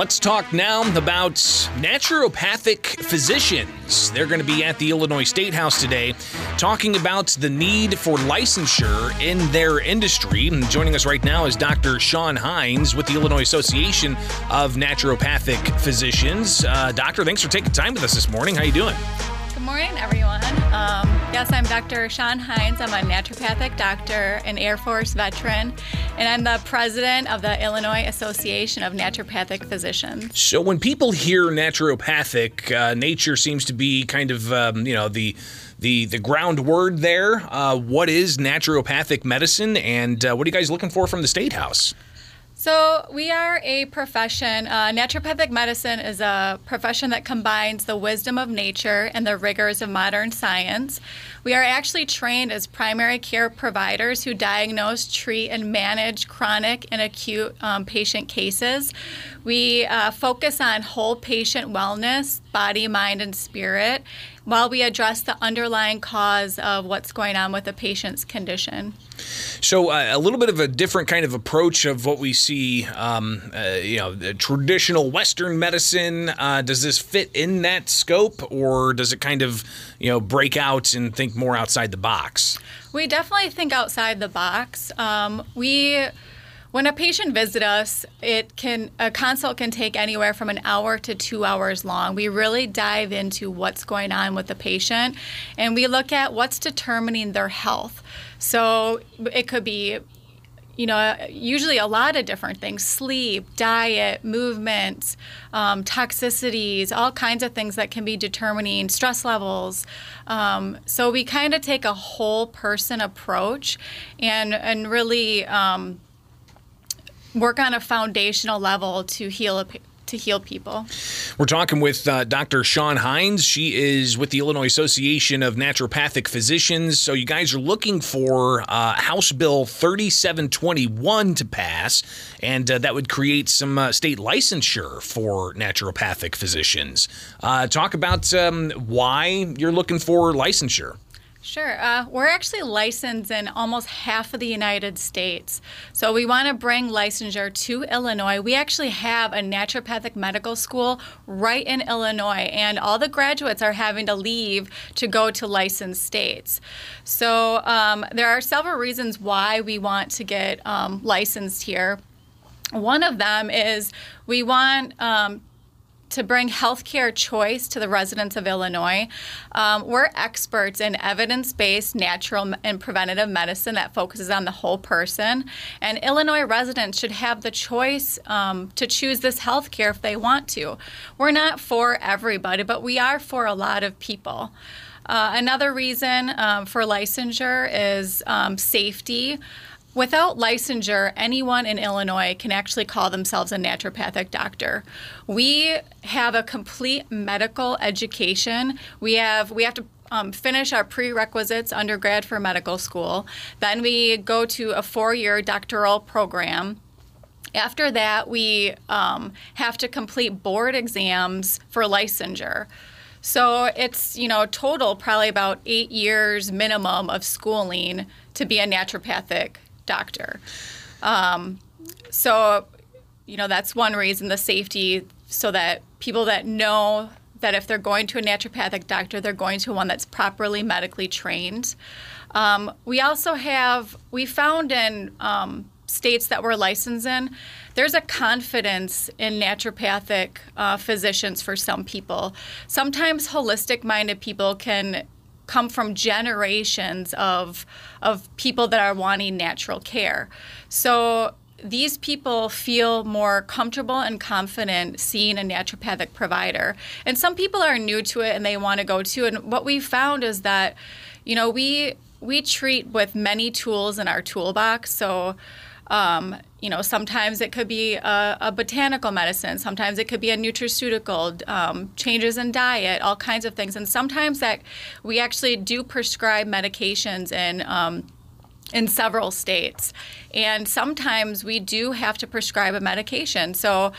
Let's talk now about naturopathic physicians. They're going to be at the Illinois State House today talking about the need for licensure in their industry. And joining us right now is Dr. Sean Hines with the Illinois Association of Naturopathic Physicians. Uh, doctor, thanks for taking time with us this morning. How you doing? Good morning, everyone. Um, yes, I'm Dr. Sean Hines. I'm a naturopathic doctor, an Air Force veteran, and I'm the president of the Illinois Association of Naturopathic Physicians. So, when people hear naturopathic, uh, nature seems to be kind of, um, you know, the the the ground word there. Uh, what is naturopathic medicine, and uh, what are you guys looking for from the State House? So, we are a profession. Uh, naturopathic medicine is a profession that combines the wisdom of nature and the rigors of modern science. We are actually trained as primary care providers who diagnose, treat, and manage chronic and acute um, patient cases. We uh, focus on whole patient wellness, body, mind, and spirit, while we address the underlying cause of what's going on with the patient's condition. So, uh, a little bit of a different kind of approach of what we see, um, uh, you know, traditional Western medicine. Uh, does this fit in that scope, or does it kind of, you know, break out and think more outside the box? We definitely think outside the box. Um, we when a patient visits us, it can a consult can take anywhere from an hour to two hours long. We really dive into what's going on with the patient, and we look at what's determining their health. So it could be you know, usually a lot of different things sleep, diet, movement, um, toxicities, all kinds of things that can be determining stress levels. Um, so we kind of take a whole person approach and, and really. Um, work on a foundational level to heal a to heal people. We're talking with uh, Dr. Sean Hines. She is with the Illinois Association of Naturopathic Physicians. So you guys are looking for uh, House Bill 3721 to pass, and uh, that would create some uh, state licensure for naturopathic physicians. Uh, talk about um, why you're looking for licensure. Sure. Uh, we're actually licensed in almost half of the United States. So we want to bring licensure to Illinois. We actually have a naturopathic medical school right in Illinois, and all the graduates are having to leave to go to licensed states. So um, there are several reasons why we want to get um, licensed here. One of them is we want um, to bring healthcare choice to the residents of Illinois. Um, we're experts in evidence based natural and preventative medicine that focuses on the whole person. And Illinois residents should have the choice um, to choose this healthcare if they want to. We're not for everybody, but we are for a lot of people. Uh, another reason um, for licensure is um, safety. Without licensure, anyone in Illinois can actually call themselves a naturopathic doctor. We have a complete medical education. We have we have to um, finish our prerequisites undergrad for medical school. Then we go to a four-year doctoral program. After that, we um, have to complete board exams for licensure. So it's, you know, total probably about eight years minimum of schooling to be a naturopathic doctor. Um, so, you know, that's one reason the safety, so that people that know that if they're going to a naturopathic doctor, they're going to one that's properly medically trained. Um, we also have, we found in um, states that we're licensed in, there's a confidence in naturopathic uh, physicians for some people. Sometimes holistic minded people can come from generations of of people that are wanting natural care. So these people feel more comfortable and confident seeing a naturopathic provider. And some people are new to it and they want to go to. And what we found is that, you know, we we treat with many tools in our toolbox. So um, you know, sometimes it could be a, a, botanical medicine, sometimes it could be a nutraceutical, um, changes in diet, all kinds of things. And sometimes that we actually do prescribe medications in. Um, in several states. And sometimes we do have to prescribe a medication. So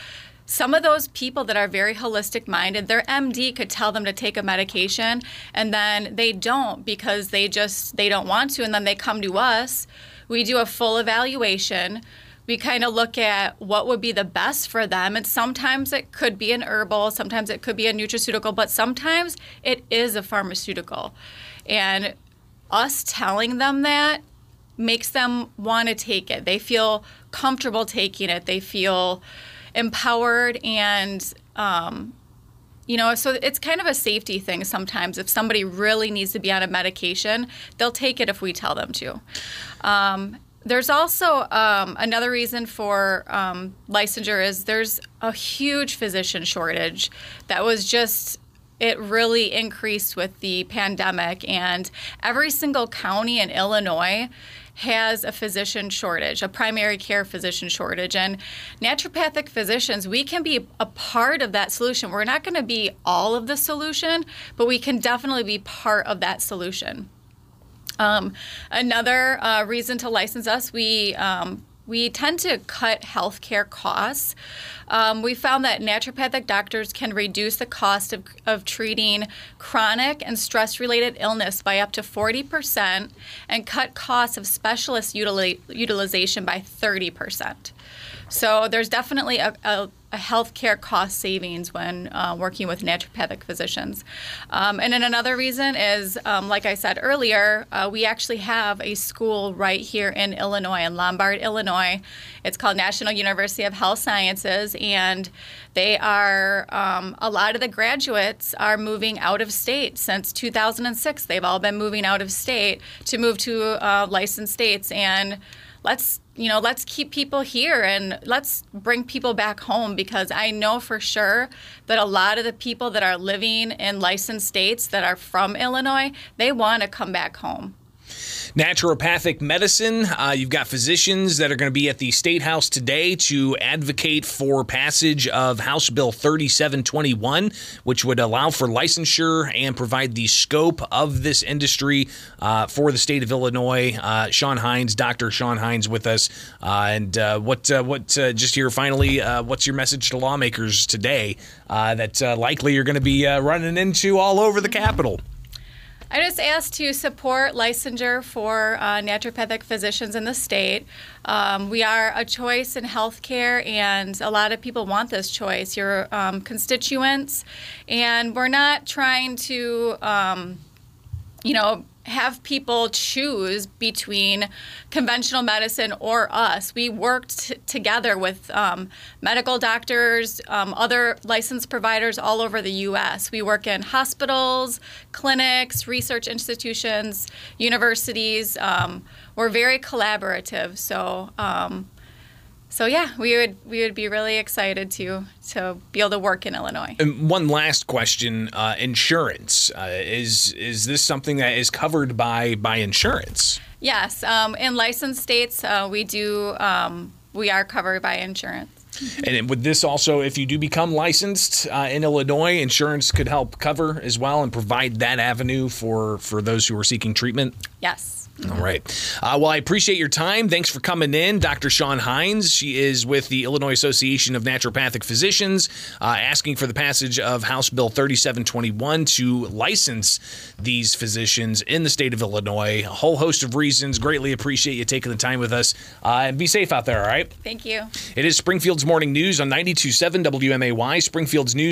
some of those people that are very holistic minded, their MD could tell them to take a medication and then they don't because they just they don't want to and then they come to us. We do a full evaluation we kind of look at what would be the best for them. And sometimes it could be an herbal, sometimes it could be a nutraceutical, but sometimes it is a pharmaceutical. And us telling them that makes them want to take it. They feel comfortable taking it. They feel empowered and um, you know so it's kind of a safety thing sometimes. If somebody really needs to be on a medication they'll take it if we tell them to. Um, there's also um, another reason for um, licensure is there's a huge physician shortage that was just it really increased with the pandemic. And every single county in illinois has a physician shortage, a primary care physician shortage. And naturopathic physicians, we can be a part of that solution. We're not going to be all of the solution, but we can definitely be part of that solution. Um, another uh, reason to license us, we um, we tend to cut healthcare costs. Um, we found that naturopathic doctors can reduce the cost of, of treating chronic and stress related illness by up to 40% and cut costs of specialist utili- utilization by 30%. So there's definitely a, a a healthcare cost savings when uh, working with naturopathic physicians. Um, and then another reason is, um, like I said earlier, uh, we actually have a school right here in Illinois, in Lombard, Illinois. It's called National University of Health Sciences, and they are, um, a lot of the graduates are moving out of state since 2006. They've all been moving out of state to move to uh, licensed states. And let's you know let's keep people here and let's bring people back home because i know for sure that a lot of the people that are living in licensed states that are from illinois they want to come back home naturopathic medicine. Uh, you've got physicians that are going to be at the State House today to advocate for passage of House Bill 3721, which would allow for licensure and provide the scope of this industry uh, for the state of Illinois. Uh, Shawn Hines, Dr. Sean Hines, with us. Uh, and uh, what, uh, what just here finally, what's your message to lawmakers today that likely you're going to be running into all over the Capitol? I just asked to support licensure for uh, naturopathic physicians in the state. Um, we are a choice in healthcare, and a lot of people want this choice. Your um, constituents, and we're not trying to, um, you know, have people choose between conventional medicine or us. We worked t- together with um, medical doctors, um, other licensed providers all over the U.S. We work in hospitals, clinics, research institutions, universities. Um, we're very collaborative. So um, so yeah, we would we would be really excited to to be able to work in Illinois. And one last question: uh, insurance uh, is is this something that is covered by by insurance? Yes, um, in licensed states, uh, we do um, we are covered by insurance. And would this also, if you do become licensed uh, in Illinois, insurance could help cover as well and provide that avenue for for those who are seeking treatment? Yes. All right. Uh, well, I appreciate your time. Thanks for coming in, Dr. Sean Hines. She is with the Illinois Association of Naturopathic Physicians, uh, asking for the passage of House Bill 3721 to license these physicians in the state of Illinois. A whole host of reasons. Greatly appreciate you taking the time with us. Uh, and be safe out there, all right? Thank you. It is Springfield's Morning News on 92.7 WMAY, Springfield's News.